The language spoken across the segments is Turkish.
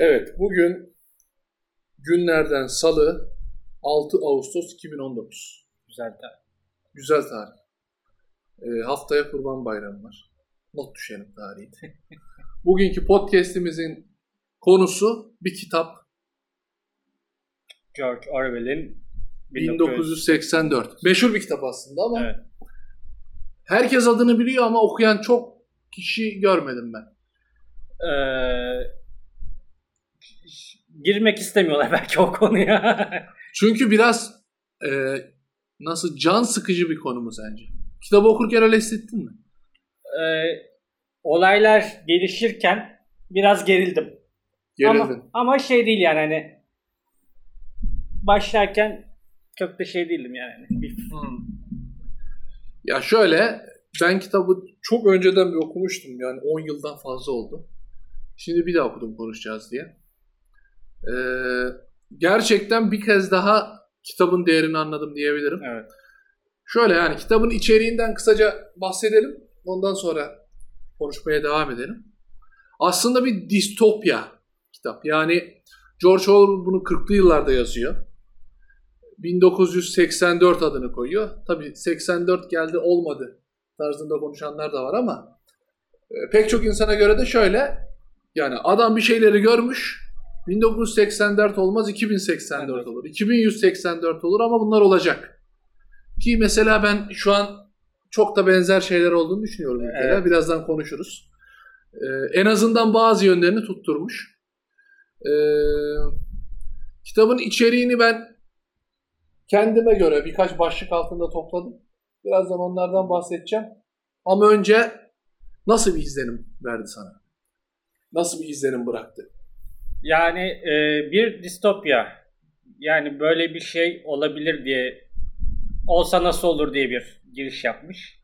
Evet, bugün günlerden salı 6 Ağustos 2019. Güzel tarih. Güzel tarih. Ee, haftaya Kurban Bayramı var. Not düşelim tarihi. Bugünkü podcast'imizin konusu bir kitap. George Orwell'in 1984. Meşhur bir kitap aslında ama Evet. herkes adını biliyor ama okuyan çok kişi görmedim ben. Ee, girmek istemiyorlar belki o konuya. Çünkü biraz e, nasıl can sıkıcı bir konu mu sence? Kitabı okurken öyle hissettin mi? Ee, olaylar gelişirken biraz gerildim. Gerildin. Ama, ama şey değil yani hani başlarken çok da şey değildim yani. Hani Hmm. Ya şöyle, ben kitabı çok önceden bir okumuştum. Yani 10 yıldan fazla oldu. Şimdi bir daha okudum konuşacağız diye. Ee, gerçekten bir kez daha kitabın değerini anladım diyebilirim. evet. Şöyle yani kitabın içeriğinden kısaca bahsedelim. Ondan sonra konuşmaya devam edelim. Aslında bir distopya kitap. Yani George Orwell bunu 40'lı yıllarda yazıyor. 1984 adını koyuyor. Tabii 84 geldi olmadı tarzında konuşanlar da var ama e, pek çok insana göre de şöyle yani adam bir şeyleri görmüş 1984 olmaz 2084 Evet. olur. 2184 olur ama bunlar olacak. Ki mesela ben şu an çok da benzer şeyler olduğunu düşünüyorum. Evet. Birazdan konuşuruz. Ee, en azından bazı yönlerini tutturmuş. Ee, kitabın içeriğini ben kendime göre birkaç başlık altında topladım. Birazdan onlardan bahsedeceğim. Ama önce nasıl bir izlenim verdi sana? Nasıl bir izlenim bıraktı? Yani e, bir distopya yani böyle bir şey olabilir diye olsa nasıl olur diye bir giriş yapmış.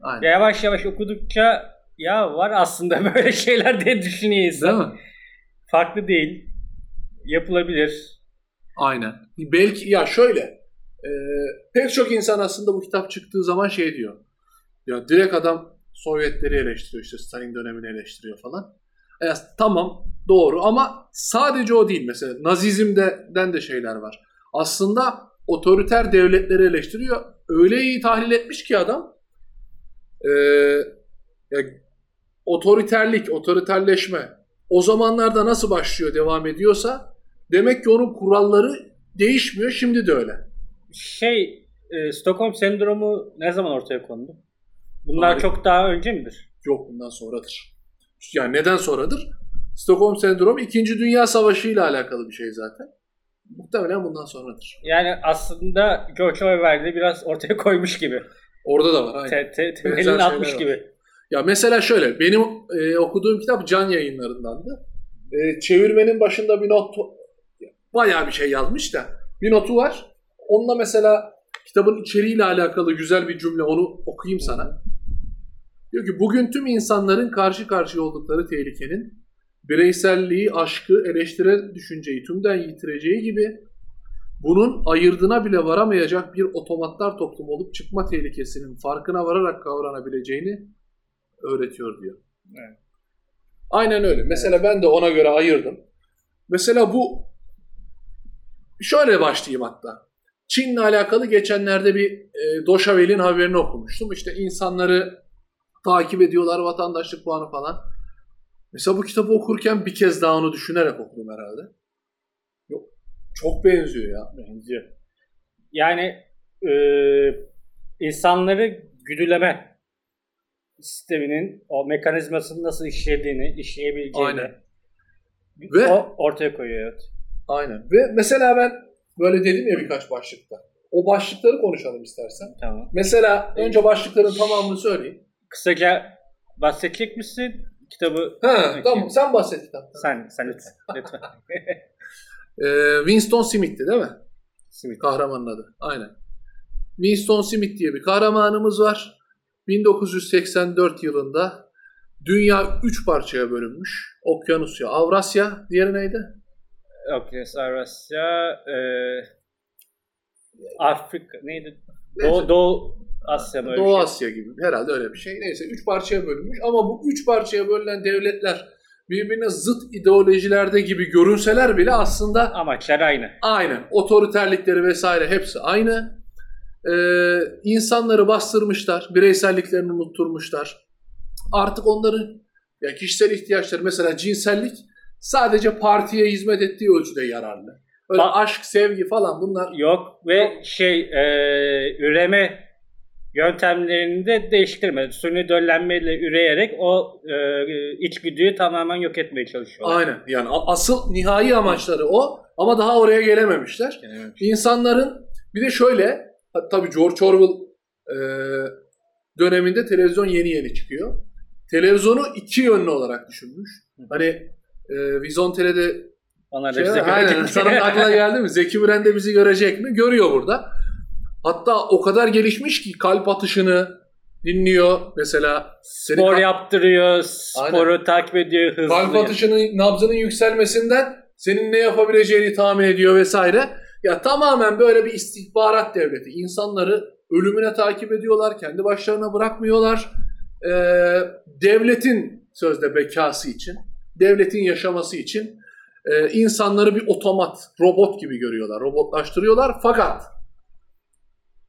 Aynen. Ve yavaş yavaş okudukça ya var aslında böyle şeyler diye düşünüyor insan. Değil mi? Farklı değil. Yapılabilir. Aynen. Belki ya şöyle e, pek çok insan aslında bu kitap çıktığı zaman şey diyor. Ya direkt adam Sovyetleri eleştiriyor işte Stalin dönemini eleştiriyor falan. E, tamam doğru ama sadece o değil mesela Nazizm'den de şeyler var. Aslında otoriter devletleri eleştiriyor. Öyle iyi tahlil etmiş ki adam e, ya, otoriterlik, otoriterleşme o zamanlarda nasıl başlıyor devam ediyorsa demek ki onun kuralları değişmiyor şimdi de öyle. Şey e, Stockholm sendromu ne zaman ortaya kondu? Bunlar Tarih. çok daha önce midir? Yok bundan sonradır. Yani neden sonradır? Stockholm sendromu 2. Dünya Savaşı ile alakalı bir şey zaten. Muhtemelen bundan sonradır. Yani aslında George Orwell de biraz ortaya koymuş gibi. Orada da var. Aynen. Te, te, temelini atmış var. gibi. Ya mesela şöyle benim e, okuduğum kitap Can yayınlarındandı. E, çevirmenin başında bir not bayağı bir şey yazmış da bir notu var. Onunla mesela kitabın içeriğiyle alakalı güzel bir cümle onu okuyayım sana. Diyor ki bugün tüm insanların karşı karşıya oldukları tehlikenin bireyselliği, aşkı, eleştirel düşünceyi tümden yitireceği gibi bunun ayırdına bile varamayacak bir otomatlar toplumu olup çıkma tehlikesinin farkına vararak kavranabileceğini öğretiyor diyor. Evet. Aynen öyle. Mesela ben de ona göre ayırdım. Mesela bu şöyle başlayayım hatta. Çin'le alakalı geçenlerde bir e, Doşavel'in haberini okumuştum. İşte insanları takip ediyorlar, vatandaşlık puanı falan. Mesela bu kitabı okurken bir kez daha onu düşünerek okudum herhalde. Yok. Çok benziyor ya. Benziyor. Yani e, insanları güdüleme sisteminin o mekanizmasının nasıl işlediğini, işleyebileceğini Aynen. Ve- o ortaya koyuyor. Evet. Aynen. Ve mesela ben böyle dedim ya birkaç başlıkta. O başlıkları konuşalım istersen. Tamam. Mesela önce başlıkların tamamını söyleyeyim. Kısaca bahsedecek misin kitabı? Ha, tamam sen bahset kitaptan. Sen, sen lütfen. lütfen. Ee, Winston Smith'ti değil mi? Smith. Kahramanın adı. Aynen. Winston Smith diye bir kahramanımız var. 1984 yılında dünya 3 parçaya bölünmüş. Okyanusya, Avrasya, diğeri neydi? Okyanus Avrasya, e, Afrika neydi? Neyse. Doğu, Doğu Asya mı? Doğu şey? Asya gibi. Herhalde öyle bir şey. Neyse 3 parçaya bölünmüş. Ama bu 3 parçaya bölünen devletler birbirine zıt ideolojilerde gibi görünseler bile aslında Amaçlar aynı. aynı. Otoriterlikleri vesaire hepsi aynı. Ee, insanları bastırmışlar, bireyselliklerini unutturmuşlar. Artık onların ya kişisel ihtiyaçları mesela cinsellik sadece partiye hizmet ettiği ölçüde yararlı. Öyle Ba- aşk, sevgi falan bunlar Yok ve şey e, üreme yöntemlerini de değiştirmedi. Suni döllenmeyle üreyerek o e, içgüdüyü tamamen yok etmeye çalışıyorlar. aynen. Yani asıl nihai amaçları o ama daha oraya gelememişler. İnsanların bir de şöyle tabii George Orwell e, döneminde televizyon yeni yeni çıkıyor. Televizyonu iki yönlü olarak düşünmüş. Hani e, Vizontele'de Onlar da şey, aynen, sana aklına geldi mi? Zeki Müren de bizi görecek mi? Görüyor burada. Hatta o kadar gelişmiş ki kalp atışını dinliyor. Mesela seni Spor yaptırıyor, sporu takip ediyor, hızlı. kalp atışının nabzının yükselmesinden senin ne yapabileceğini tahmin ediyor vesaire. Ya tamamen böyle bir istihbarat devleti. İnsanları ölümüne takip ediyorlar, kendi başlarına bırakmıyorlar. Ee, devletin sözde bekası için, devletin yaşaması için e, insanları bir otomat, robot gibi görüyorlar, robotlaştırıyorlar. Fakat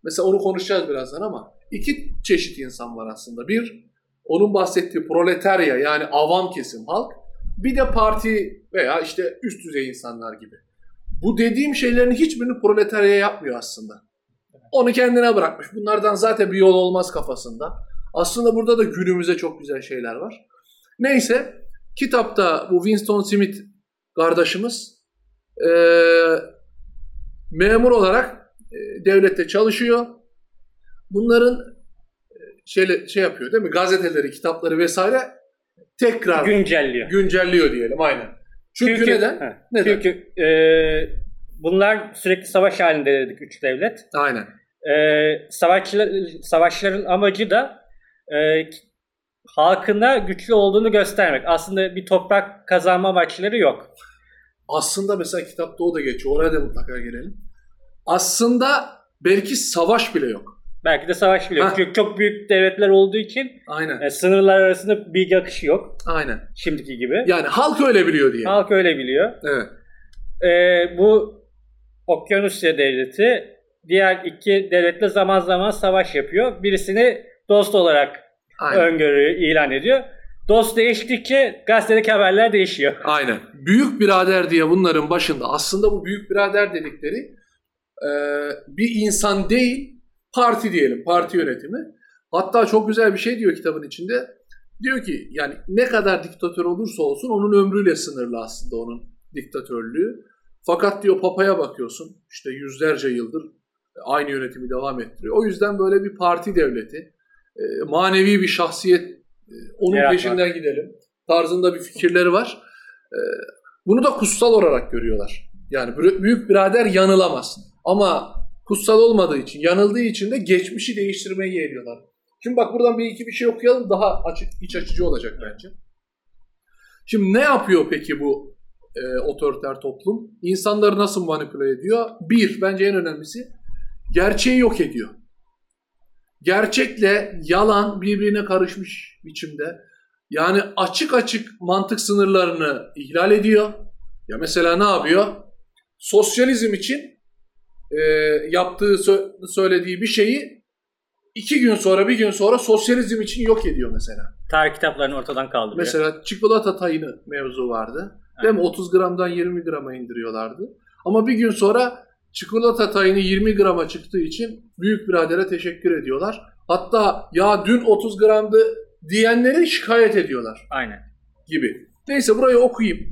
mesela onu konuşacağız birazdan ama iki çeşit insan var aslında. Bir, onun bahsettiği proletarya yani avam kesim halk. Bir de parti veya işte üst düzey insanlar gibi. Bu dediğim şeylerin hiçbirini proletarya yapmıyor aslında. Onu kendine bırakmış. Bunlardan zaten bir yol olmaz kafasında. Aslında burada da günümüze çok güzel şeyler var. Neyse kitapta bu Winston Smith kardeşimiz eee, memur olarak e, devlette çalışıyor. Bunların e, şeyle, şey yapıyor değil mi? Gazeteleri, kitapları vesaire tekrar güncelliyor. güncelliyor diyelim aynen. Çünkü, neden? He, Neden? Çünkü e, bunlar sürekli savaş halinde dedik üç devlet. Aynen. E, savaşçılar, savaşların amacı da e, halkına güçlü olduğunu göstermek. Aslında bir toprak kazanma amaçları yok. Aslında mesela kitapta o da geçiyor. Oraya da mutlaka gelelim. Aslında belki savaş bile yok. Belki de savaş bile yok. Çünkü çok büyük devletler olduğu için Aynen. e, sınırlar arasında bilgi akışı yok. Aynen. Şimdiki gibi. Yani halk öyle biliyor diye. Halk öyle biliyor. Evet. E, bu Okyanusya devleti diğer iki devletle zaman zaman savaş yapıyor. Birisini dost olarak Aynen. öngörüyor, ilan ediyor. Dost değiştikçe gazetedeki haberler değişiyor. Aynen. Büyük birader diye bunların başında aslında bu büyük birader dedikleri e, bir insan değil parti diyelim. Parti yönetimi. Hatta çok güzel bir şey diyor kitabın içinde. Diyor ki yani ne kadar diktatör olursa olsun onun ömrüyle sınırlı aslında onun diktatörlüğü. Fakat diyor papaya bakıyorsun işte yüzlerce yıldır aynı yönetimi devam ettiriyor. O yüzden böyle bir parti devleti, e, manevi bir şahsiyet, e, onun Yaratmak. peşinden gidelim tarzında bir fikirleri var. E, Bunu da kutsal olarak görüyorlar. Yani bü- büyük birader yanılamaz. Ama kutsal olmadığı için, yanıldığı için de geçmişi değiştirmeyi yeğliyorlar. Şimdi bak buradan bir iki bir şey okuyalım daha açık, iç açıcı olacak bence. Şimdi ne yapıyor peki bu e, otoriter toplum? İnsanları nasıl manipüle ediyor? Bir, bence en önemlisi gerçeği yok ediyor. Gerçekle yalan birbirine karışmış biçimde. Yani açık açık mantık sınırlarını ihlal ediyor. Ya mesela ne yapıyor? Sosyalizm için e, yaptığı sö- söylediği bir şeyi iki gün sonra bir gün sonra sosyalizm için yok ediyor mesela. Tarih kitaplarını ortadan kaldırıyor. Mesela çikolata tayını mevzu vardı. Değil mi? 30 gramdan 20 grama indiriyorlardı. Ama bir gün sonra çikolata tayını 20 grama çıktığı için büyük biradere teşekkür ediyorlar. Hatta ya dün 30 gramdı diyenleri şikayet ediyorlar Aynen. gibi. Neyse burayı okuyayım.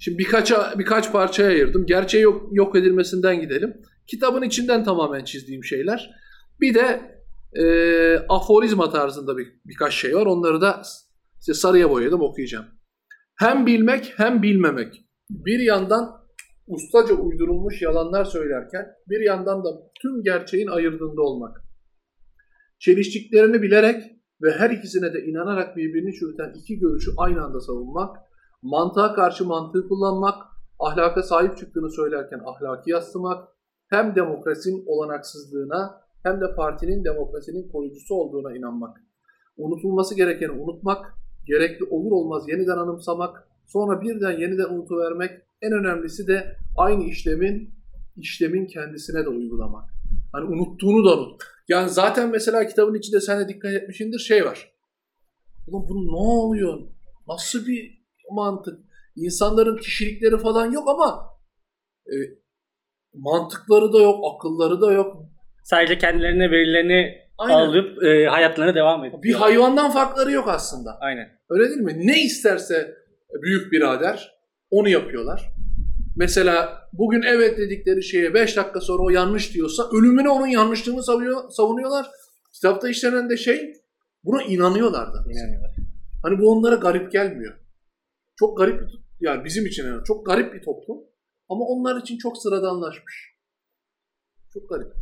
Şimdi birkaç birkaç parçaya ayırdım. Gerçeği yok, yok edilmesinden gidelim. Kitabın içinden tamamen çizdiğim şeyler. Bir de e, aforizma tarzında bir, birkaç şey var. Onları da size sarıya boyadım okuyacağım. Hem bilmek hem bilmemek. Bir yandan ustaca uydurulmuş yalanlar söylerken bir yandan da tüm gerçeğin ayırdığında olmak. Çeliştiklerini bilerek ve her ikisine de inanarak birbirini çürüten iki görüşü aynı anda savunmak, mantığa karşı mantığı kullanmak, ahlaka sahip çıktığını söylerken ahlaki yaslamak, hem demokrasinin olanaksızlığına hem de partinin demokrasinin koruyucusu olduğuna inanmak. Unutulması gerekeni unutmak, gerekli olur olmaz yeniden anımsamak, sonra birden yeniden unutuvermek, en önemlisi de aynı işlemin işlemin kendisine de uygulamak. Hani unuttuğunu da unut. Yani zaten mesela kitabın içinde sen de dikkat etmişindir şey var. Ulan bu ne oluyor? Nasıl bir mantık? İnsanların kişilikleri falan yok ama e, mantıkları da yok, akılları da yok. Sadece kendilerine verilerini Aynen. alıp e, hayatlarına devam ediyor. Bir hayvandan farkları yok aslında. Aynen. Öyle değil mi? Ne isterse büyük birader onu yapıyorlar. Mesela bugün evet dedikleri şeye 5 dakika sonra o yanlış diyorsa ölümüne onun yanlışlığını savunuyorlar. Kitapta işlenen de şey buna inanıyorlar da. İnanıyorlar. Hani bu onlara garip gelmiyor. Çok garip yani bizim için yani çok garip bir toplum ama onlar için çok sıradanlaşmış. Çok garip.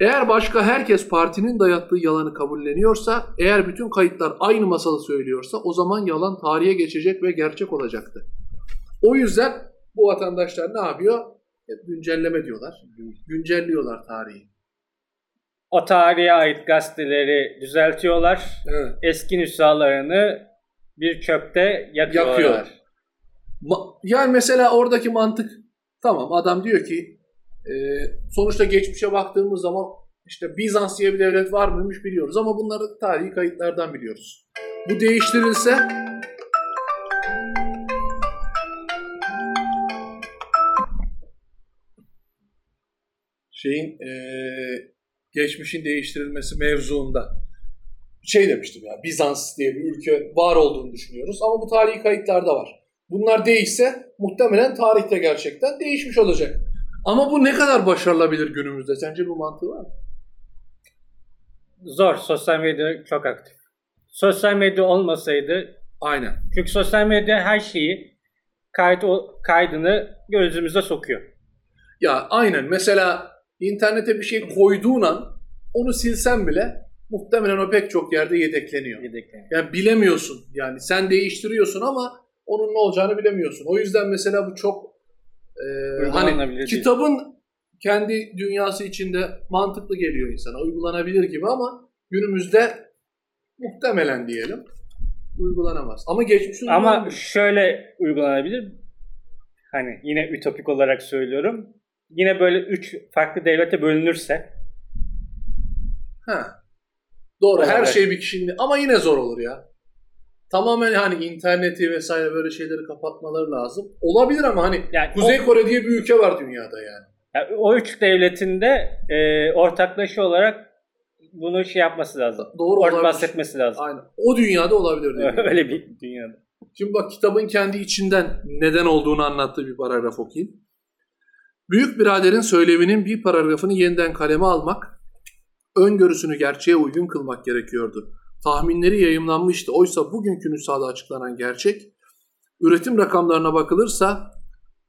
Eğer başka herkes partinin dayattığı yalanı kabulleniyorsa, eğer bütün kayıtlar aynı masalı söylüyorsa o zaman yalan tarihe geçecek ve gerçek olacaktı. O yüzden bu vatandaşlar ne yapıyor? Hep güncelleme diyorlar. Güncelliyorlar tarihi. O tarihe ait gazeteleri düzeltiyorlar. Evet. Eski nüshalarını bir çöpte yakıyorlar. Yakıyor. Ma- yani mesela oradaki mantık tamam adam diyor ki e, sonuçta geçmişe baktığımız zaman işte Bizans diye bir devlet var mıymış biliyoruz ama bunları tarihi kayıtlardan biliyoruz. Bu değiştirilse şeyin e, geçmişin değiştirilmesi mevzuunda şey demiştim ya Bizans diye bir ülke var olduğunu düşünüyoruz ama bu tarihi kayıtlarda var. Bunlar değişse muhtemelen tarihte gerçekten değişmiş olacak. Ama bu ne kadar başarılabilir günümüzde? Sence bu mantığı var mı? Zor. Sosyal medya çok aktif. Sosyal medya olmasaydı Aynen. Çünkü sosyal medya her şeyi kayıt kaydını gözümüze sokuyor. Ya aynen. Mesela internete bir şey koyduğun an onu silsen bile muhtemelen o pek çok yerde yedekleniyor. yedekleniyor. Yani bilemiyorsun. Yani sen değiştiriyorsun ama onun ne olacağını bilemiyorsun. O yüzden mesela bu çok e, hani kitabın kendi dünyası içinde mantıklı geliyor insana. Uygulanabilir gibi ama günümüzde muhtemelen diyelim uygulanamaz. Ama geçmişte Ama şöyle uygulanabilir. Hani yine ütopik olarak söylüyorum. Yine böyle üç farklı devlete bölünürse Ha. Doğru. Her şey bir kişinin ama yine zor olur ya tamamen hani interneti vesaire böyle şeyleri kapatmaları lazım. Olabilir ama hani yani Kuzey o, Kore diye bir ülke var dünyada yani. yani o üç devletinde e, ortaklaşa olarak bunu şey yapması lazım. Doğru Ort bahsetmesi lazım. Aynen. O dünyada olabilir. Öyle bir dünyada. Şimdi bak kitabın kendi içinden neden olduğunu anlattığı bir paragraf okuyayım. Büyük biraderin söyleminin bir paragrafını yeniden kaleme almak, öngörüsünü gerçeğe uygun kılmak gerekiyordu tahminleri yayımlanmıştı. Oysa bugünkü nüshada açıklanan gerçek, üretim rakamlarına bakılırsa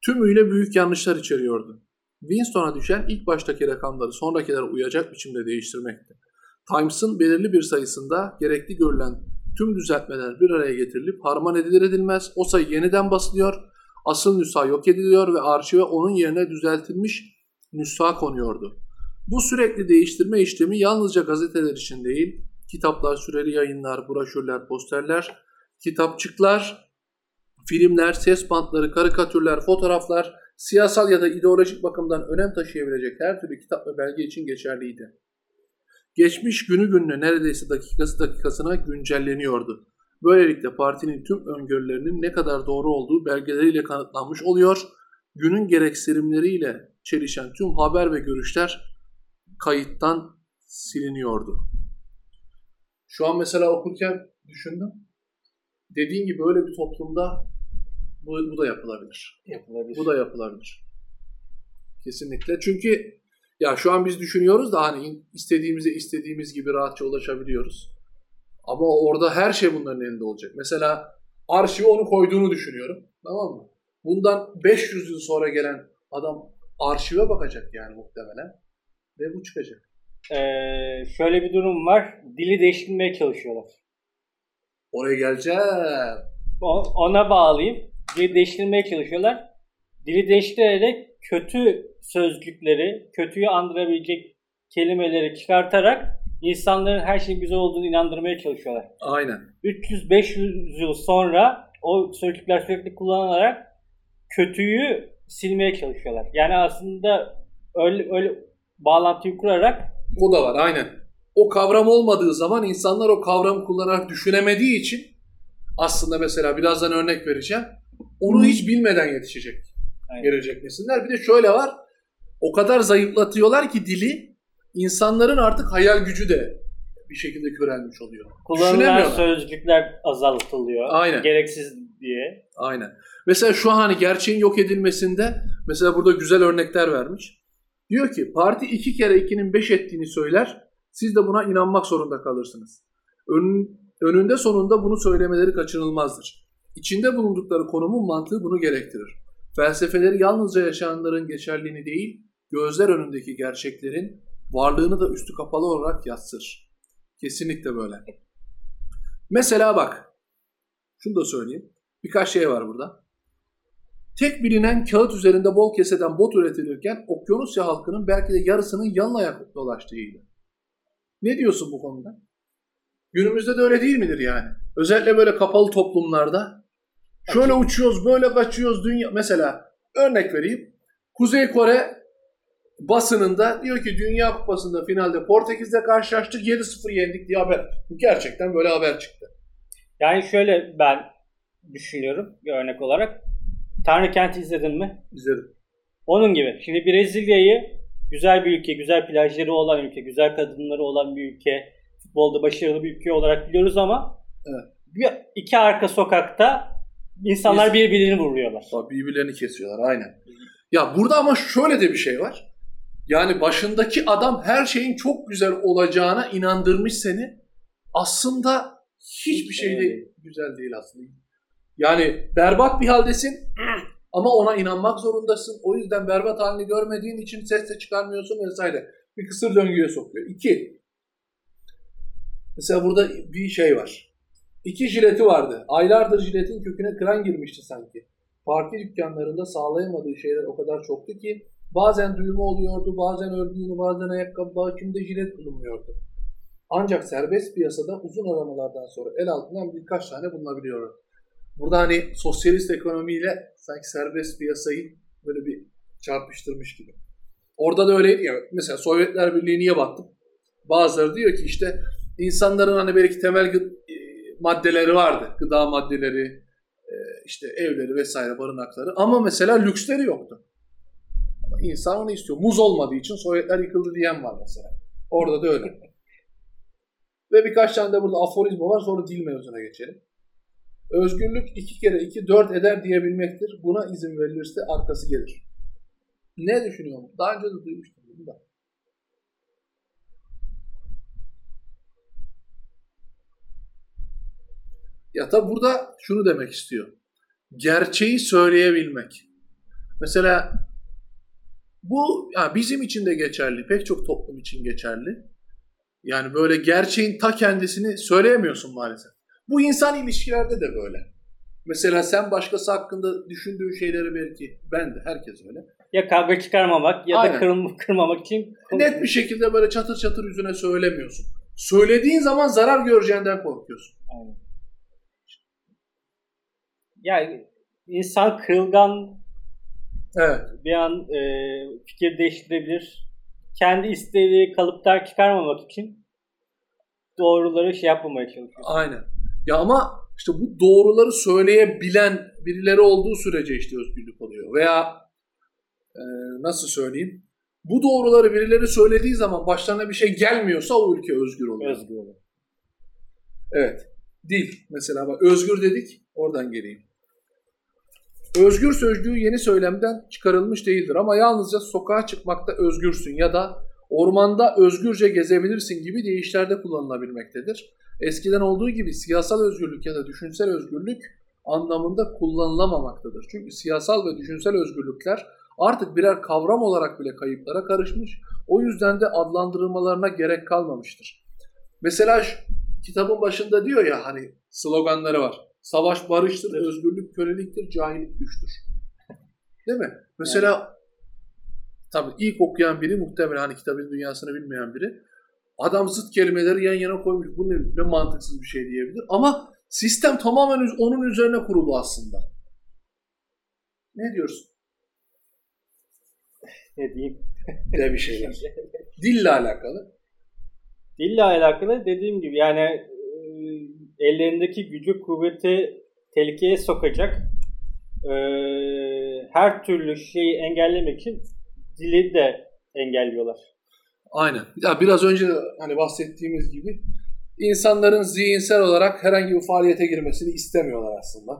tümüyle büyük yanlışlar içeriyordu. Winston'a düşen ilk baştaki rakamları sonrakilere uyacak biçimde değiştirmekti. Times'ın belirli bir sayısında gerekli görülen tüm düzeltmeler bir araya getirilip harman edilir edilmez o sayı yeniden basılıyor, asıl nüsha yok ediliyor ve arşive onun yerine düzeltilmiş nüsha konuyordu. Bu sürekli değiştirme işlemi yalnızca gazeteler için değil, kitaplar, süreli yayınlar, broşürler, posterler, kitapçıklar, filmler, ses bantları, karikatürler, fotoğraflar, siyasal ya da ideolojik bakımdan önem taşıyabilecek her türlü kitap ve belge için geçerliydi. Geçmiş günü gününe neredeyse dakikası dakikasına güncelleniyordu. Böylelikle partinin tüm öngörülerinin ne kadar doğru olduğu belgeleriyle kanıtlanmış oluyor, günün gereksinimleriyle çelişen tüm haber ve görüşler kayıttan siliniyordu. Şu an mesela okurken düşündüm. Dediğin gibi öyle bir toplumda bu, bu da yapılabilir. Yapılabilir. Bu da yapılabilir. Kesinlikle. Çünkü ya şu an biz düşünüyoruz da hani istediğimize istediğimiz gibi rahatça ulaşabiliyoruz. Ama orada her şey bunların elinde olacak. Mesela arşive onu koyduğunu düşünüyorum. Tamam mı? Bundan 500 yıl sonra gelen adam arşive bakacak yani muhtemelen. Ve bu çıkacak e, şöyle bir durum var. Dili değiştirmeye çalışıyorlar. Oraya geleceğim. ona bağlayayım. Dili değiştirmeye çalışıyorlar. Dili değiştirerek kötü sözcükleri, kötüyü andırabilecek kelimeleri çıkartarak insanların her şeyin güzel olduğunu inandırmaya çalışıyorlar. Aynen. 300-500 yıl sonra o sözcükler sürekli kullanılarak kötüyü silmeye çalışıyorlar. Yani aslında öyle, öyle bağlantıyı kurarak O da var aynen. O kavram olmadığı zaman insanlar o kavramı kullanarak düşünemediği için aslında mesela birazdan örnek vereceğim. Onu hiç bilmeden yetişecek. Aynen. Gelecek nesiller. Bir de şöyle var. O kadar zayıflatıyorlar ki dili insanların artık hayal gücü de bir şekilde körelmiş oluyor. kullanılan sözcükler azaltılıyor. Aynen. Gereksiz diye. Aynen. Mesela şu an hani gerçeğin yok edilmesinde mesela burada güzel örnekler vermiş. Diyor ki parti iki kere ikinin beş ettiğini söyler. Siz de buna inanmak zorunda kalırsınız. Ön, önünde sonunda bunu söylemeleri kaçınılmazdır. İçinde bulundukları konumun mantığı bunu gerektirir. Felsefeleri yalnızca yaşayanların geçerliğini değil, gözler önündeki gerçeklerin varlığını da üstü kapalı olarak yatsır. Kesinlikle böyle. Mesela bak, şunu da söyleyeyim. Birkaç şey var burada. Tek bilinen kağıt üzerinde bol keseden bot üretilirken Okyanusya halkının belki de yarısının yalın ayak dolaştığıydı. Ne diyorsun bu konuda? Günümüzde de öyle değil midir yani? Özellikle böyle kapalı toplumlarda. Şöyle uçuyoruz, böyle kaçıyoruz. Dünya mesela örnek vereyim. Kuzey Kore basınında diyor ki Dünya Kupası'nda finalde Portekiz'le karşılaştık 7-0 yendik diye haber. Bu gerçekten böyle haber çıktı. Yani şöyle ben düşünüyorum bir örnek olarak. Tanrı Kent'i izledin mi? İzledim. Onun gibi. Şimdi Brezilya'yı güzel bir ülke, güzel plajları olan ülke, güzel kadınları olan bir ülke, futbolda başarılı bir ülke olarak biliyoruz ama Evet. bir, iki arka sokakta insanlar Biz- birbirini vuruyorlar. Birbirlerini kesiyorlar aynen. Ya burada ama şöyle de bir şey var. Yani başındaki adam her şeyin çok güzel olacağına inandırmış seni. Aslında hiçbir şey de güzel değil aslında. Yani berbat bir haldesin ama ona inanmak zorundasın. O yüzden berbat halini görmediğin için ses de çıkarmıyorsun vesaire. Bir kısır döngüye sokuyor. İki. Mesela burada bir şey var. İki jileti vardı. Aylardır jiletin köküne kıran girmişti sanki. Parti dükkanlarında sağlayamadığı şeyler o kadar çoktu ki bazen düğme oluyordu, bazen örgü, bazen ayakkabı, bazen de jilet bulunmuyordu. Ancak serbest piyasada uzun aramalardan sonra el altından birkaç tane bulunabiliyordu. Burada hani sosyalist ekonomiyle sanki serbest piyasayı böyle bir çarpıştırmış gibi. Orada da öyleydi ya. Mesela Sovyetler Birliği niye battı? Bazıları diyor ki işte insanların hani belki temel e, maddeleri vardı. Gıda maddeleri, e, işte evleri vesaire barınakları. Ama mesela lüksleri yoktu. İnsan onu istiyor. Muz olmadığı için Sovyetler yıkıldı diyen var mesela. Orada da öyle. Ve birkaç tane de burada aforizma var. Sonra dil mevzuna geçelim. Özgürlük iki kere iki dört eder diyebilmektir. Buna izin verilirse arkası gelir. Ne düşünüyorum? Daha önce de duymuştum bunu da. Ya tabi burada şunu demek istiyor. Gerçeği söyleyebilmek. Mesela bu ya bizim için de geçerli, pek çok toplum için geçerli. Yani böyle gerçeğin ta kendisini söyleyemiyorsun maalesef. Bu insan ilişkilerde de böyle. Mesela sen başkası hakkında düşündüğün şeyleri belki ben de herkes öyle. Ya kavga çıkarmamak ya da Aynen. kırılma, kırmamak için Net bir şekilde böyle çatır çatır yüzüne söylemiyorsun. Söylediğin zaman zarar göreceğinden korkuyorsun. Aynen. Yani insan kırılgan Evet. bir an e, fikir değiştirebilir. Kendi istediği kalıplar çıkarmamak için doğruları şey yapmamaya çalışıyor. Aynen. Ya ama işte bu doğruları söyleyebilen birileri olduğu sürece işte özgürlük oluyor. Veya e, nasıl söyleyeyim? Bu doğruları birileri söylediği zaman başlarına bir şey gelmiyorsa o ülke özgür oluyor. Özgür olur. Evet. Dil mesela bak özgür dedik oradan geleyim. Özgür sözcüğü yeni söylemden çıkarılmış değildir ama yalnızca sokağa çıkmakta özgürsün ya da ormanda özgürce gezebilirsin gibi deyişlerde kullanılabilmektedir. Eskiden olduğu gibi siyasal özgürlük ya da düşünsel özgürlük anlamında kullanılamamaktadır. Çünkü siyasal ve düşünsel özgürlükler artık birer kavram olarak bile kayıplara karışmış. O yüzden de adlandırılmalarına gerek kalmamıştır. Mesela şu- kitabın başında diyor ya hani sloganları var. Savaş barıştır, özgürlük köleliktir, cahillik güçtür. Değil mi? Mesela tabii ilk okuyan biri muhtemelen hani kitabın dünyasını bilmeyen biri Adam zıt kelimeleri yan yana koymuş. Bu ne, ne mantıksız bir şey diyebilir. Ama sistem tamamen onun üzerine kurulu aslında. Ne diyorsun? Ne diyeyim? De bir şeyler. Dille alakalı. Dille alakalı dediğim gibi yani e, ellerindeki gücü kuvveti tehlikeye sokacak e, her türlü şeyi engellemek için dili de engelliyorlar. Aynen. Ya biraz önce hani bahsettiğimiz gibi insanların zihinsel olarak herhangi bir faaliyete girmesini istemiyorlar aslında.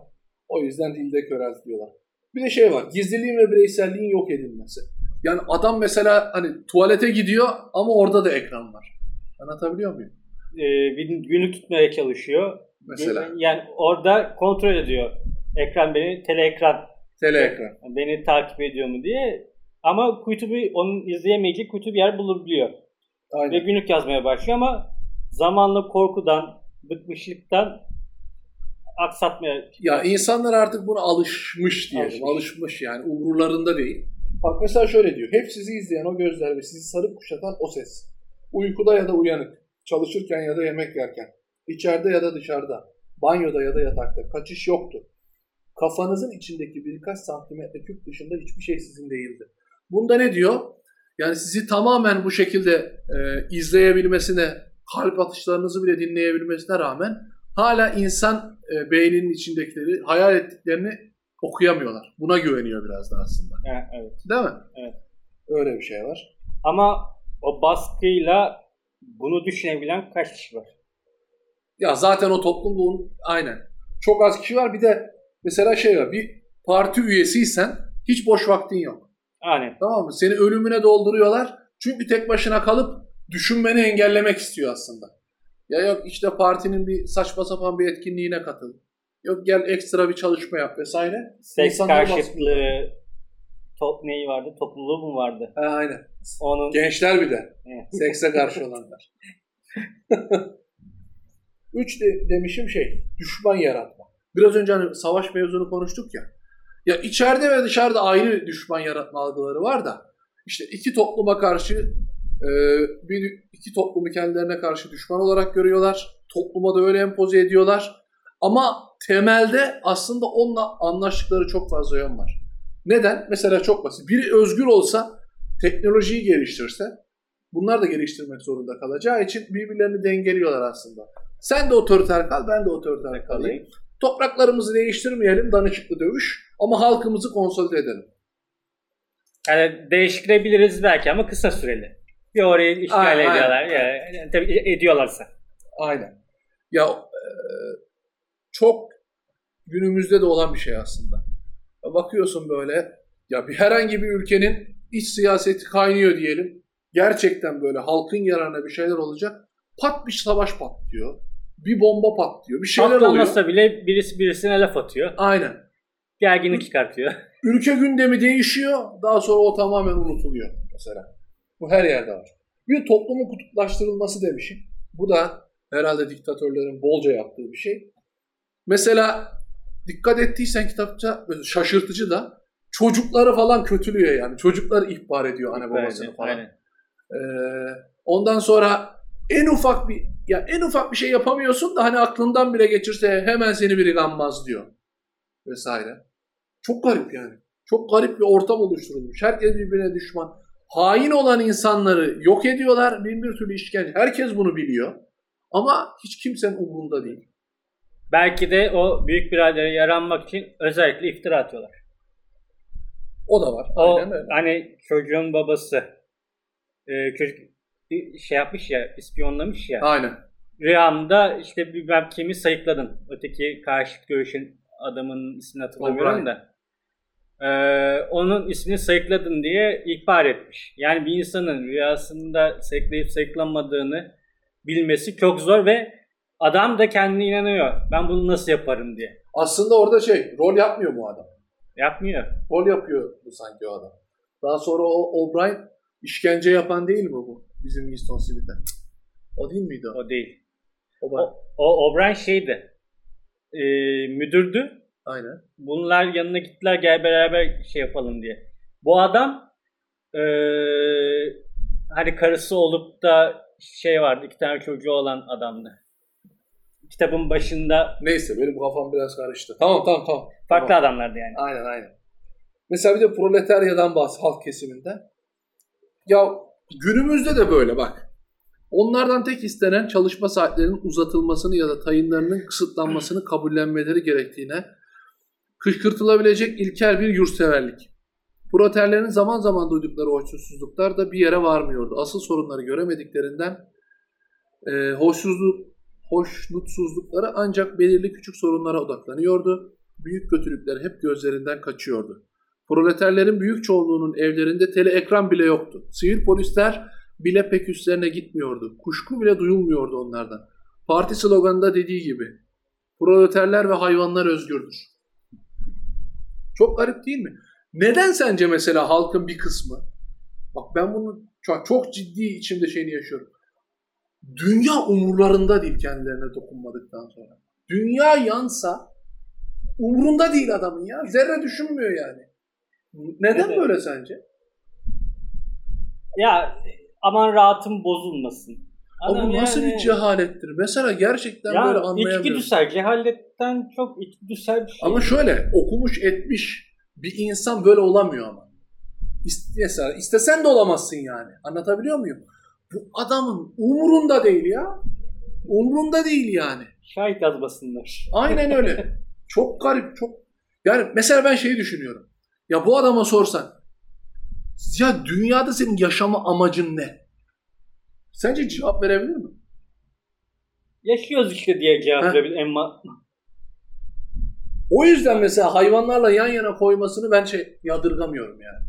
O yüzden dilde köreltiyorlar. Bir de şey var. Gizliliğin ve bireyselliğin yok edilmesi. Yani adam mesela hani tuvalete gidiyor ama orada da ekran var. Anlatabiliyor muyum? Ee, günü tutmaya çalışıyor. Mesela. Yani orada kontrol ediyor. Ekran beni, tele ekran. Tele ekran. Beni takip ediyor mu diye. Ama kuytu bir, onun izleyemeyeceği kuytu bir yer bulabiliyor. Aynen. Ve günlük yazmaya başlıyor ama zamanla korkudan, bıkmışlıktan aksatmaya... Ya insanlar artık buna alışmış diyelim. Alışmış, alışmış yani umurlarında değil. Bak mesela şöyle diyor. Hep sizi izleyen o gözler ve sizi sarıp kuşatan o ses. Uykuda ya da uyanık. Çalışırken ya da yemek yerken. içeride ya da dışarıda. Banyoda ya da yatakta. Kaçış yoktu. Kafanızın içindeki birkaç santimetre küp dışında hiçbir şey sizin değildi. Bunda ne diyor? Yani sizi tamamen bu şekilde e, izleyebilmesine, kalp atışlarınızı bile dinleyebilmesine rağmen hala insan e, beyninin içindekileri, hayal ettiklerini okuyamıyorlar. Buna güveniyor biraz da aslında. Evet. Değil mi? Evet. Öyle bir şey var. Ama o baskıyla bunu düşünebilen kaç kişi var? Ya zaten o toplum bunun aynen. Çok az kişi var. Bir de mesela şey var. Bir parti üyesiysen hiç boş vaktin yok. Aynen. Tamam mı? Seni ölümüne dolduruyorlar. Çünkü tek başına kalıp düşünmeni engellemek istiyor aslında. Ya yok işte partinin bir saçma sapan bir etkinliğine katıl. Yok gel ekstra bir çalışma yap vesaire. Seks karşıtlığı top neyi vardı? Topluluğu mu vardı? Ha, aynen. Onun... Gençler bir de. Sekse karşı olanlar. Üç de, demişim şey, düşman yaratma. Biraz önce hani savaş mevzunu konuştuk ya. Ya içeride ve dışarıda ayrı düşman yaratma algıları var da işte iki topluma karşı e, bir iki toplumu kendilerine karşı düşman olarak görüyorlar. Topluma da öyle empoze ediyorlar. Ama temelde aslında onunla anlaştıkları çok fazla yön var. Neden? Mesela çok basit. Biri özgür olsa, teknolojiyi geliştirse, bunlar da geliştirmek zorunda kalacağı için birbirlerini dengeliyorlar aslında. Sen de otoriter kal, ben de otoriter kalayım. Topraklarımızı değiştirmeyelim, danışıklı dövüş ama halkımızı konsolide edelim. Yani değiştirebiliriz belki ama kısa süreli. Bir orayı işgal aynen, ediyorlar. Aynen. Yani, tabii ediyorlarsa. Aynen. Ya e, çok günümüzde de olan bir şey aslında. Bakıyorsun böyle ya bir herhangi bir ülkenin iç siyaseti kaynıyor diyelim. Gerçekten böyle halkın yararına bir şeyler olacak. Pat bir savaş patlıyor. Bir bomba patlıyor. Bir şeyler Patlamasa oluyor. bile birisi birisine laf atıyor. Aynen. Gerginlik çıkartıyor. Ülke gündemi değişiyor. Daha sonra o tamamen unutuluyor mesela. Bu her yerde var. Bir toplumun kutuplaştırılması demişim. Bu da herhalde diktatörlerin bolca yaptığı bir şey. Mesela dikkat ettiysen kitapça şaşırtıcı da çocukları falan kötülüyor yani. Çocuklar ihbar ediyor anne babasını falan. Aynen. Ee, ondan sonra en ufak bir ya en ufak bir şey yapamıyorsun da hani aklından bile geçirse hemen seni biri gammaz diyor. Vesaire. Çok garip yani. Çok garip bir ortam oluşturulmuş. Herkes birbirine düşman. Hain olan insanları yok ediyorlar. Bin bir türlü işkence. Herkes bunu biliyor. Ama hiç kimsenin umurunda değil. Belki de o büyük biradere yaranmak için özellikle iftira atıyorlar. O da var. O Aynen öyle. hani çocuğun babası e, çocuk şey yapmış ya, ispiyonlamış ya. Aynen. Rüyamda işte bilmem kimi sayıkladın. Öteki karşıt görüşün adamın ismini hatırlamıyorum da. Ee, onun ismini sayıkladın diye ihbar etmiş. Yani bir insanın rüyasında sayıklayıp sayıklamadığını bilmesi çok zor ve Adam da kendine inanıyor. Ben bunu nasıl yaparım diye. Aslında orada şey, rol yapmıyor mu adam? Yapmıyor. Rol yapıyor bu sanki o adam. Daha sonra o O'Brien işkence yapan değil mi bu? Bizim Winston Smith'e. O değil miydi o? O değil. O, o, o O'Brien şeydi. E, müdürdü. Aynen. Bunlar yanına gittiler gel beraber şey yapalım diye. Bu adam e, hani karısı olup da şey vardı. iki tane çocuğu olan adamdı. Kitabın başında Neyse benim kafam biraz karıştı. Tamam tamam tamam. farklı Tamam. adamlardı yani. Aynen aynen. Mesela bir de proletaryadan bahs halk kesiminden. Ya günümüzde de böyle bak. Onlardan tek istenen çalışma saatlerinin uzatılmasını ya da tayinlarının kısıtlanmasını kabullenmeleri gerektiğine kışkırtılabilecek ilkel bir yurtseverlik. Proleterlerin zaman zaman duydukları hoşnutsuzluklar da bir yere varmıyordu. Asıl sorunları göremediklerinden e, hoşsuzluk, hoşnutsuzlukları ancak belirli küçük sorunlara odaklanıyordu. Büyük kötülükler hep gözlerinden kaçıyordu. Proleterlerin büyük çoğunluğunun evlerinde tele ekran bile yoktu. Sivil polisler bile pek üstlerine gitmiyordu. Kuşku bile duyulmuyordu onlardan. Parti sloganında dediği gibi proleterler ve hayvanlar özgürdür. Çok garip değil mi? Neden sence mesela halkın bir kısmı bak ben bunu çok, çok ciddi içimde şeyini yaşıyorum. Dünya umurlarında değil kendilerine dokunmadıktan sonra. Dünya yansa umurunda değil adamın ya. Zerre düşünmüyor yani. Neden Evet. böyle sence? Ya aman rahatım bozulmasın. Adam bu nasıl yani- bir cehalettir? Mesela gerçekten böyle Ya anlayamıyorum. içgüdüsel, cehaletten çok içgüdüsel bir şey. Ama şöyle okumuş etmiş bir insan böyle olamıyor ama. İstesen, istesen de olamazsın yani. Anlatabiliyor muyum? Bu adamın umurunda değil ya. Umurunda değil yani. Şahit yazmasınlar. Aynen öyle. çok garip, çok. Yani mesela ben şeyi düşünüyorum. Ya bu adama sorsan, ya dünyada senin yaşama amacın ne? Sence cevap verebilir mi? Yaşıyoruz işte diye cevap Heh. verebilir ama O yüzden mesela hayvanlarla yan yana koymasını ben şey yadırgamıyorum yani.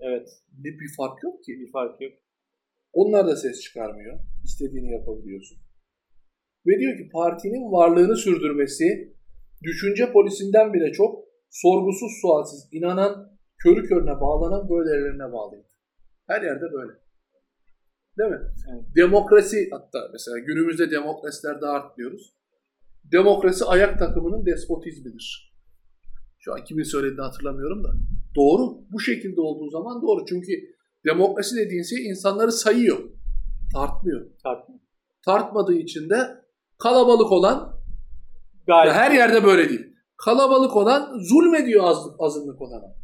evet Ne bir fark yok ki. bir fark yok. Onlar da ses çıkarmıyor. İstediğini yapabiliyorsun. Ve diyor ki partinin varlığını sürdürmesi düşünce polisinden bile çok sorgusuz sualsiz inanan körü körüne bağlanan böylelerine bağlıydı. Her yerde böyle. Değil mi? Evet. Demokrasi hatta mesela günümüzde demokrasiler de artmıyoruz. Demokrasi ayak takımının despotizmidir. Şu an kimin söylediğini hatırlamıyorum da. Doğru. Bu şekilde olduğu zaman doğru. Çünkü demokrasi dediğin şey insanları sayıyor. Tartmıyor. Tartma. Tartmadığı için de kalabalık olan Gayet. her yerde böyle değil. Kalabalık olan zulmediyor azlık, azınlık olana.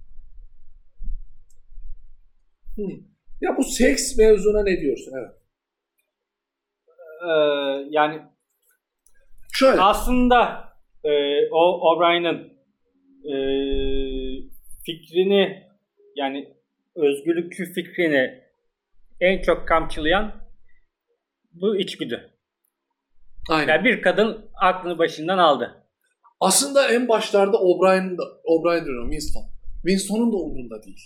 Hı. Ya bu seks mevzuna ne diyorsun? Evet. Ee, yani Şöyle. aslında e, o O'Brien'in e, fikrini yani özgürlükçü fikrini en çok kamçılayan bu içgüdü. Aynen. Yani bir kadın aklını başından aldı. Aslında en başlarda O'Brien, O'Brien diyorum Winston. Winston'un da umurunda değil.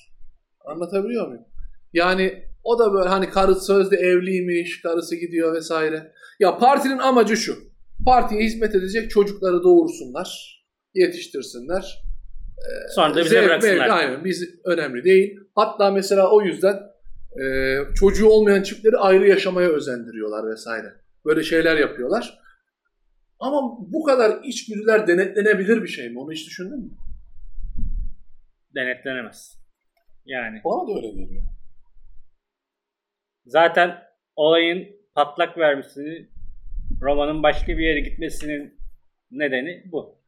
Anlatabiliyor muyum? Yani o da böyle hani karı sözde evliymiş, karısı gidiyor vesaire. Ya partinin amacı şu. Partiye hizmet edecek çocukları doğursunlar, yetiştirsinler. Sonra da bize Zevk, bıraksınlar. mevk, aynen biz önemli değil. Hatta mesela o yüzden e, çocuğu olmayan çiftleri ayrı yaşamaya özendiriyorlar vesaire. Böyle şeyler yapıyorlar. Ama bu kadar içgüdüler denetlenebilir bir şey mi? Onu hiç düşündün mü? Denetlenemez. Yani Bana da öyle geliyor. Zaten olayın patlak vermesini romanın başka bir yere gitmesinin nedeni bu.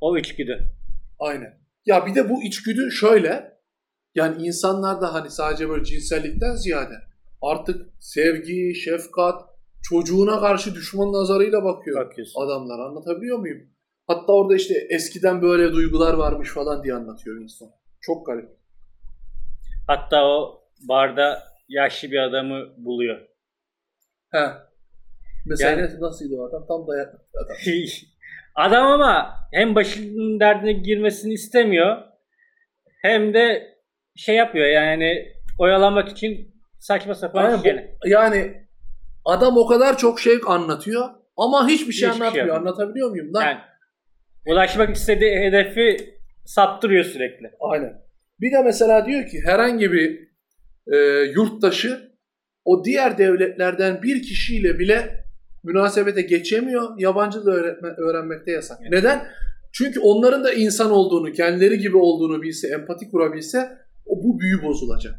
O içgüdü. Aynen. Ya bir de bu içgüdü şöyle. Yani insanlar da hani sadece böyle cinsellikten ziyade artık sevgi, şefkat, çocuğuna karşı düşman nazarıyla bakıyor Bakıyorsun. adamlar. Anlatabiliyor muyum? Hatta orada işte eskiden böyle duygular varmış falan diye anlatıyor insan. Çok garip. Hatta o barda yaşlı bir adamı buluyor. He. Mesela Yani- nasılydı o adam? Tam dayak adam. Adam ama hem başının derdine girmesini istemiyor hem de şey yapıyor yani oyalamak için saçma sapan bu- şeyler. yani adam o kadar çok şey anlatıyor ama hiçbir şey Hiçbir şey anlatmıyor. yapmıyor. Anlatabiliyor muyum? Lan, Yani ulaşmak istediği hedefi saptırıyor sürekli. Aynen. Bir de mesela diyor ki herhangi bir e, yurttaşı o diğer devletlerden bir kişiyle bile münasebete geçemiyor. Yabancı da öğretme, öğrenmekte yasak. Evet. Neden? Çünkü onların da insan olduğunu, kendileri gibi olduğunu bilse, empati kurabilse o bu büyü bozulacak.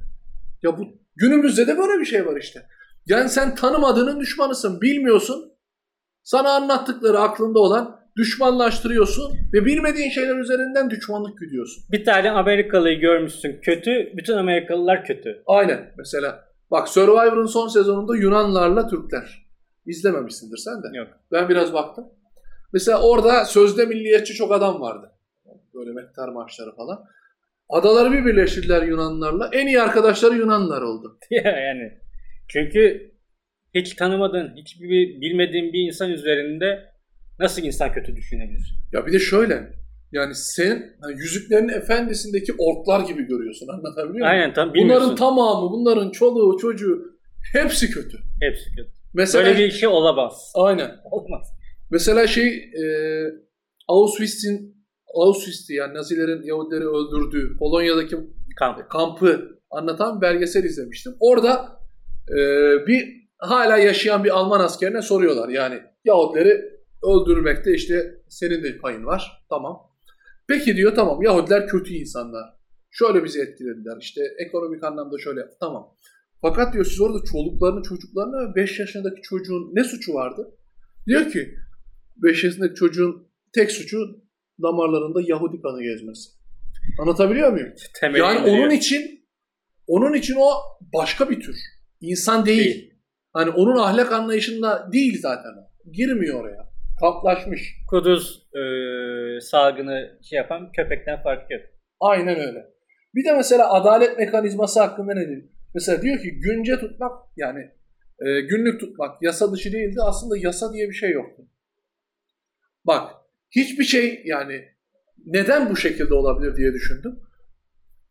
Ya bu günümüzde de böyle bir şey var işte. Yani sen tanımadığının düşmanısın. Bilmiyorsun. Sana anlattıkları aklında olan düşmanlaştırıyorsun ve bilmediğin şeyler üzerinden düşmanlık güdüyorsun. Bir tane Amerikalıyı görmüşsün kötü, bütün Amerikalılar kötü. Aynen. Mesela bak Survivor'ın son sezonunda Yunanlarla Türkler. İzlememişsindir sen de. Yok. Ben biraz baktım. Mesela orada sözde milliyetçi çok adam vardı. Böyle mehter maçları falan. Adaları bir birleştirdiler Yunanlarla. En iyi arkadaşları Yunanlar oldu. yani çünkü hiç tanımadığın, hiç bilmediğin bir insan üzerinde nasıl insan kötü düşünebilir? Ya bir de şöyle. Yani sen yani Yüzüklerin Efendisi'ndeki orklar gibi görüyorsun. Anlatabiliyor muyum? Aynen tam Bunların tamamı, bunların çoluğu, çocuğu hepsi kötü. Hepsi kötü. Mesela, Böyle bir şey olamaz. Aynen. Olmaz. Mesela şey e, Auschwitz'in Auschwitz'ti yani Nazilerin Yahudileri öldürdüğü Polonya'daki Kamp. kampı anlatan belgesel izlemiştim. Orada e, bir hala yaşayan bir Alman askerine soruyorlar. Yani Yahudileri öldürmekte işte senin de payın var. Tamam. Peki diyor tamam Yahudiler kötü insanlar. Şöyle bizi etkilediler. İşte ekonomik anlamda şöyle tamam. Fakat diyor siz orada çoluklarını çocuklarını 5 yaşındaki çocuğun ne suçu vardı? Diyor ki 5 yaşındaki çocuğun tek suçu damarlarında Yahudi kanı gezmesi. Anlatabiliyor muyum? Temeli yani diyor. onun için onun için o başka bir tür. İnsan değil. Değil. Hani onun ahlak anlayışında değil zaten o. Girmiyor oraya. Kaplaşmış. Kuduz e, salgını şey yapan köpekten farkı yok. Aynen öyle. Bir de mesela adalet mekanizması hakkında ne diyor? Mesela diyor ki günce tutmak yani e, günlük tutmak yasa dışı değildi. Aslında yasa diye bir şey yoktu. Bak hiçbir şey yani neden bu şekilde olabilir diye düşündüm.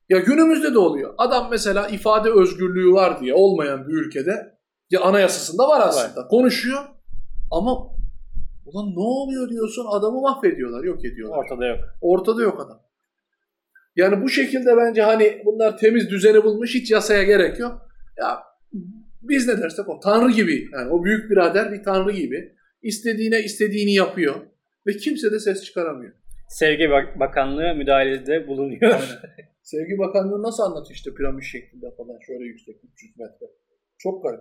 Ya günümüzde de oluyor. Adam mesela ifade özgürlüğü var diye olmayan bir ülkede ya anayasasında var aslında. Konuşuyor ama ulan ne oluyor diyorsun adamı mahvediyorlar, yok ediyorlar. Ortada yok. Ortada yok adam. Yani bu şekilde bence hani bunlar temiz düzeni bulmuş hiç yasaya gerek yok. Ya biz ne dersek o tanrı gibi yani o büyük birader bir tanrı gibi istediğine istediğini yapıyor ve kimse de ses çıkaramıyor. Sevgi Bak- Bakanlığı müdahalede bulunuyor. Sevgi Bakanlığı nasıl anlatıyor işte piramit şeklinde falan şöyle yüksek 300 metre. Çok garip.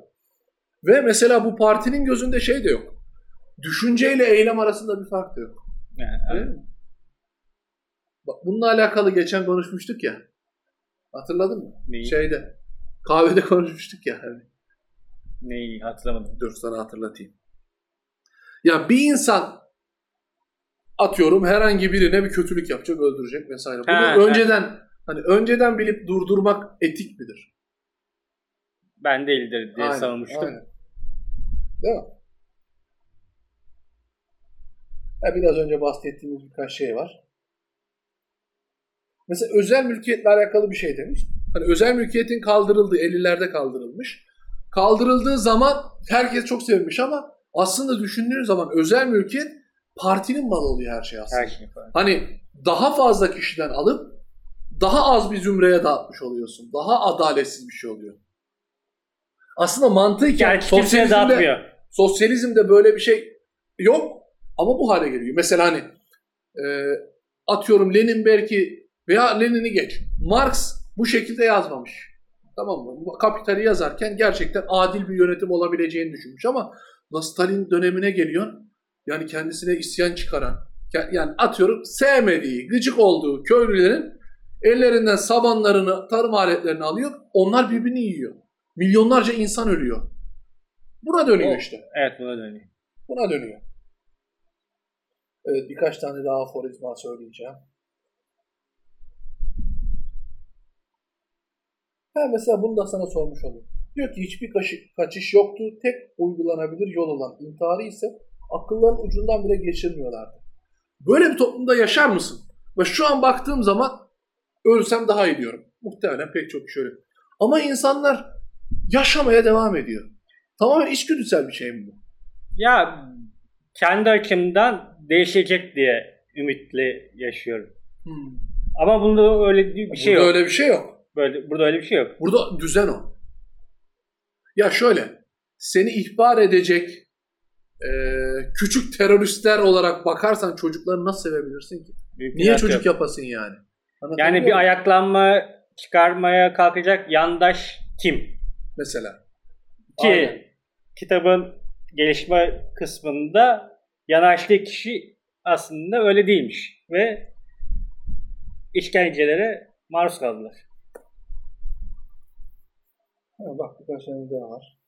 Ve mesela bu partinin gözünde şey de yok. Düşünceyle eylem arasında bir fark yok. Yani, Değil mi? Bak bununla alakalı geçen konuşmuştuk ya. Hatırladın mı? neyi, Şeyde. Kahvede konuşmuştuk ya. Hani. neyi hatırlamadım. Dur sana hatırlatayım. Ya bir insan atıyorum herhangi birine bir kötülük yapacak, öldürecek vesaire. Bunu Ha, önceden hani önceden bilip durdurmak etik midir? Ben değildir diye Aynen, savunmuştum. aynen. Değil mi? Ha, biraz önce bahsettiğimiz birkaç şey var. Mesela özel mülkiyetle alakalı bir şey demiş. Hani özel mülkiyetin kaldırıldığı, 50'lerde kaldırılmış. Kaldırıldığı zaman herkes çok sevmiş ama aslında düşündüğün zaman özel mülkiyet partinin malı oluyor her şey aslında. Her şey. Hani daha fazla kişiden alıp daha az bir zümreye dağıtmış oluyorsun. Daha adaletsiz bir şey oluyor. Aslında Gerçi kimseye sosyalizmde, dağıtmıyor. sosyalizmde böyle bir şey yok ama bu hale geliyor. Mesela hani e, atıyorum Lenin belki veya Lenin'i geç. Marx bu şekilde yazmamış. Tamam mı? Kapitali yazarken gerçekten adil bir yönetim olabileceğini düşünmüş ama Stalin dönemine geliyor. Yani kendisine isyan çıkaran, yani atıyorum sevmediği, gıcık olduğu köylülerin ellerinden sabanlarını, tarım aletlerini alıyor. Onlar birbirini yiyor. Milyonlarca insan ölüyor. Buna dönüyor O- işte. Evet buna dönüyor. Buna dönüyor. Evet birkaç tane daha aforizma söyleyeceğim. Ha mesela bunu da sana sormuş olayım. Diyor ki hiçbir kaşı- kaçış yoktu. Tek uygulanabilir yol olan intiharı ise akılların ucundan bile geçirmiyorlardı. Böyle bir toplumda yaşar mısın? Ve şu an baktığım zaman ölsem daha iyi diyorum. Muhtemelen pek çok kişi öyle. Ama insanlar yaşamaya devam ediyor. Tamamen içgüdüsel bir şey mi bu? Ya kendi açımdan değişecek diye ümitli yaşıyorum. Ama bunda öyle bir şey Burada yok. öyle bir şey yok. Böyle, burada öyle bir şey yok. Burada düzen o. Ya şöyle, seni ihbar edecek e, küçük teröristler olarak bakarsan çocukları nasıl sevebilirsin ki? Niye Mümkünat çocuk yok. yapasın yani? Anlatabiliyor Yani bir ayaklanma çıkarmaya kalkacak yandaş kim? Mesela. Ki Aynen. kitabın gelişme kısmında yanaştığı kişi aslında öyle değilmiş ve işkencelere maruz kaldılar. Ha, bak birkaç tane daha var.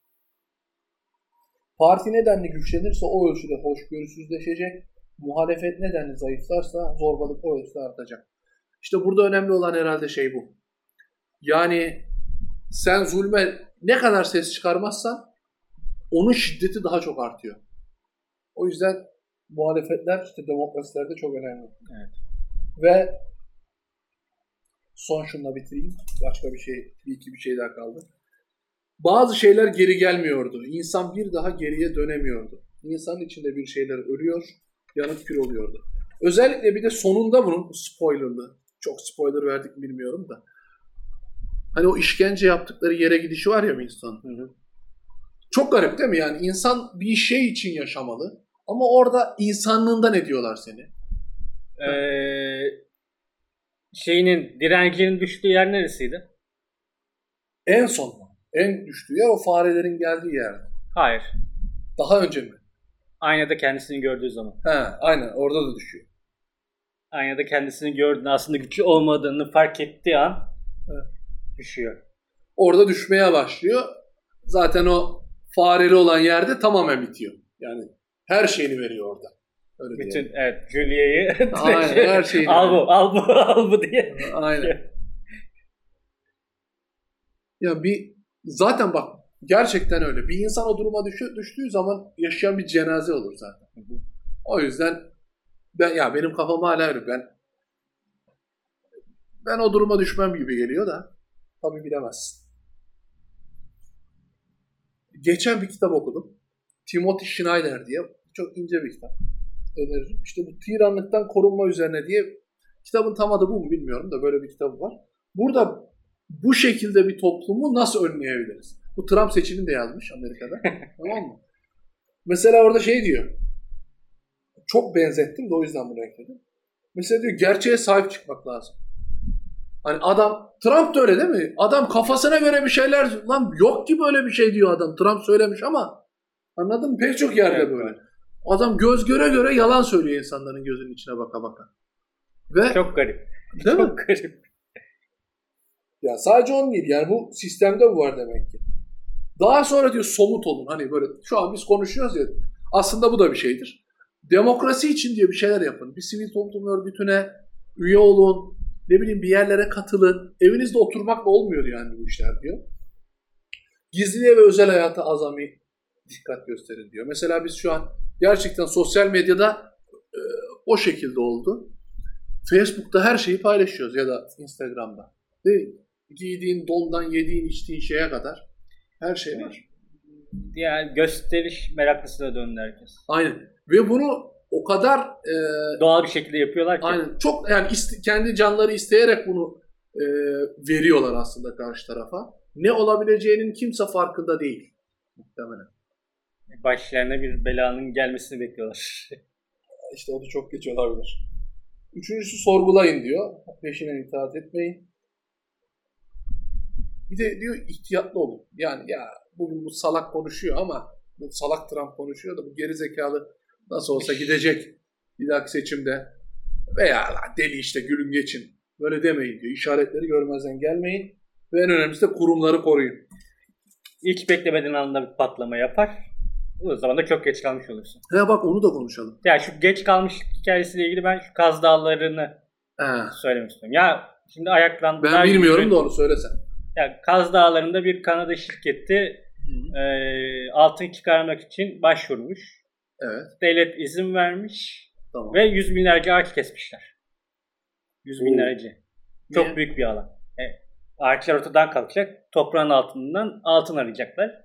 Parti nedenli güçlenirse o ölçüde hoşgörüsüzleşecek. Muhalefet nedenli zayıflarsa zorbalık o ölçüde artacak. İşte burada önemli olan herhalde şey bu. Yani sen zulme ne kadar ses çıkarmazsan onun şiddeti daha çok artıyor. O yüzden muhalefetler işte demokrasilerde çok önemli. Evet. Ve son şunla bitireyim. Başka bir şey, bir iki bir şey daha kaldı. Bazı şeyler geri gelmiyordu. İnsan bir daha geriye dönemiyordu. İnsanın içinde bir şeyler ölüyor, yanıp kül oluyordu. Özellikle bir de sonunda bunun spoilerlı. Çok spoiler verdik bilmiyorum da. Hani o işkence yaptıkları yere gidişi var ya Winston. Hı hı. Çok garip değil mi? Yani insan bir şey için yaşamalı. Ama orada insanlığından ediyorlar seni. Ee, şeyinin direncinin düştüğü yer neresiydi? En son en düştüğü yer o farelerin geldiği yer. Hayır. Daha önce mi? Aynada kendisini gördüğü zaman. He, aynen orada da düşüyor. Aynada kendisini gördüğünde aslında güçlü olmadığını fark ettiği an Evet. düşüyor. Orada düşmeye başlıyor. Zaten o fareli olan yerde tamamen bitiyor. Yani her şeyini veriyor orada. Öyle Bütün diyelim. evet Julia'yı Aynen, her şeyini al bu al bu al bu diye. Aynen. Ya bir zaten bak gerçekten öyle. Bir insan o duruma düşü, düştüğü zaman yaşayan bir cenaze olur zaten. O yüzden ben ya benim kafam hala öyle. Ben ben o duruma düşmem gibi geliyor da tabii bilemezsin. Geçen bir kitap okudum. Timothy Schneider diye. Çok ince bir kitap. Öneririm. İşte bu tiranlıktan korunma üzerine diye kitabın tam adı bu mu bilmiyorum da böyle bir kitabı var. Burada bu şekilde bir toplumu nasıl önleyebiliriz? Bu Trump seçimini de yazmış Amerika'da. tamam mı? Mesela orada şey diyor. Çok benzettim de o yüzden bunu ekledim. Mesela diyor gerçeğe sahip çıkmak lazım. Hani adam Trump da öyle değil mi? Adam kafasına göre bir şeyler lan yok ki böyle bir şey diyor adam. Trump söylemiş ama anladın mı? Pek çok yerde Evet, böyle. Adam göz göre göre yalan söylüyor insanların gözünün içine baka baka. Ve Çok garip. değil mi? Çok garip. Ya sadece onun değil. Yani bu sistemde bu var demek ki. Daha sonra diyor somut olun. Hani böyle şu an biz konuşuyoruz ya. Aslında bu da bir şeydir. Demokrasi için diyor bir şeyler yapın. Bir sivil toplum örgütüne üye olun. Ne bileyim bir yerlere katılın. Evinizde oturmakla olmuyor yani bu işler diyor. Gizliliğe ve özel hayata azami dikkat gösterin diyor. Mesela biz şu an gerçekten sosyal medyada e, o şekilde oldu. Facebook'ta her şeyi paylaşıyoruz ya da Instagram'da. Değil mi? Giydiğin dondan yediğin içtiğin şeye kadar her şey var. Yani gösteriş meraklısı döndü herkes. Aynen. Ve bunu o kadar e, Doğal bir şekilde yapıyorlar ki. aynen çok yani iste- kendi canları isteyerek bunu e, veriyorlar aslında karşı tarafa. Ne olabileceğinin kimse farkında değil. Muhtemelen. Başlarına bir belanın gelmesini bekliyorlar. İşte o da çok geç olabilir. Üçüncüsü sorgulayın diyor. Peşine itaat etmeyin. Bir de diyor ihtiyatlı olun. Yani ya bugün bu salak konuşuyor ama bu salak Trump konuşuyor da bu geri zekalı nasıl olsa gidecek bir dahaki seçimde. Veya deli işte gülün geçin. Böyle demeyin diyor. İşaretleri görmezden gelmeyin. Ve en önemlisi de kurumları koruyun. İlk beklemediğin anda bir patlama yapar. O zaman da çok geç kalmış olursun. He bak onu da konuşalım. Ya şu geç kalmış hikayesiyle ilgili ben şu Kaz Dağları'nı He. söylemek istiyorum. Ya şimdi ayaklandı. Ben bilmiyorum da onu söylesen. Ya Kaz Dağları'nda bir Kanada şirketi e, altın çıkarmak için başvurmuş. Evet. Devlet izin vermiş Tamam. ve yüz binlerce ağaç kesmişler. Yüz binlerce. Çok Niye? büyük bir alan. E, ağaçlar ortadan kalkacak. Toprağın altından altın arayacaklar.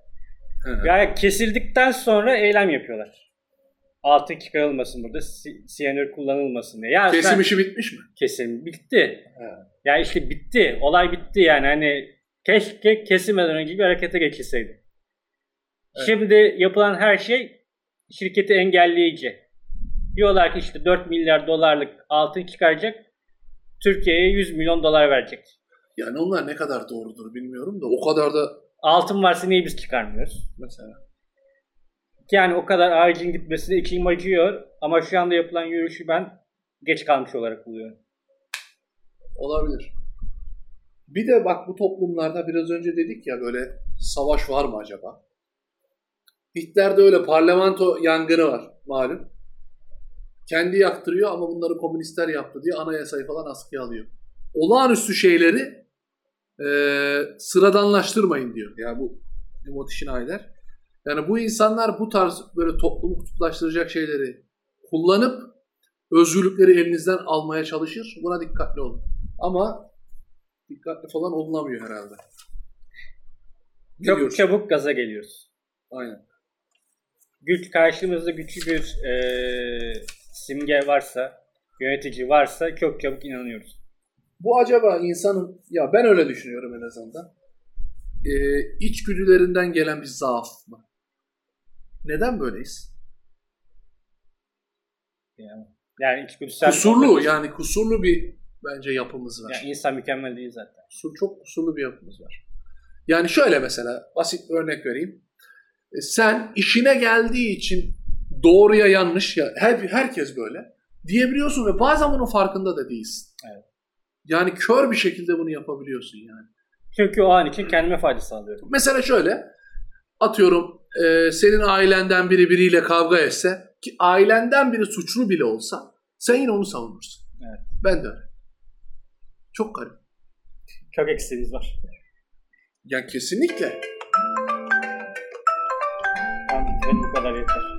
Yani kesildikten sonra eylem yapıyorlar. Altın çıkarılmasın burada. si- Siyanür kullanılmasın diye. Ya Kesim sen- işi bitmiş mi? kesim bitti. He. Yani işte bitti. Olay bitti yani. Hani keşke kesilmeden önce bir harekete geçilseydi. Evet. Şimdi yapılan her şey şirketi engelleyici. Diyorlar ki işte 4 milyar dolarlık altın çıkaracak. Türkiye'ye 100 milyon dolar verecek. Yani onlar ne kadar doğrudur bilmiyorum da o kadar da Altın varsa niye biz çıkarmıyoruz? mesela. Yani o kadar ağacın gitmesine içim acıyor ama şu anda yapılan yürüyüşü ben geç kalmış olarak buluyorum. Olabilir. Bir de bak bu toplumlarda biraz önce dedik ya böyle savaş var mı acaba? Hitler'de öyle parlamento yangını var malum. Kendi yaktırıyor ama bunları komünistler yaptı diye anayasayı falan askıya alıyor. Olağanüstü şeyleri e, sıradanlaştırmayın diyor. Yani bu Timothy Schneider. Yani bu insanlar bu tarz böyle toplumu kutuplaştıracak şeyleri kullanıp özgürlükleri elinizden almaya çalışır. Buna dikkatli olun. Ama dikkatli falan olunamıyor herhalde. Çok çabuk gaza geliyoruz. Aynen. Güç karşımızda güçlü bir e, simge varsa, yönetici varsa çok çabuk inanıyoruz. Bu acaba insanın, ya ben öyle düşünüyorum en azından. Ee, içgüdülerinden gelen bir zaaf mı? Neden böyleyiz? Yani, yani içgüdüsel Kusurlu yani kusurlu bir bence yapımız var. Yani insan mükemmel değil zaten. Kusur, çok kusurlu bir yapımız var. Yani şöyle mesela basit bir örnek vereyim. E, sen işine geldiği için doğruya yanlış ya her, herkes böyle diyebiliyorsun ve bazen bunun farkında da değilsin. Evet. Yani kör bir şekilde bunu yapabiliyorsun yani. Çünkü o an için kendime fayda sağlıyorum. Mesela şöyle atıyorum e, senin ailenden biri biriyle kavga etse ki ailenden biri suçlu bile olsa sen yine onu savunursun. Evet. Ben de öyle. Çok garip. Çok eksiğimiz var. Yani kesinlikle. Tamam, bu kadar yeter.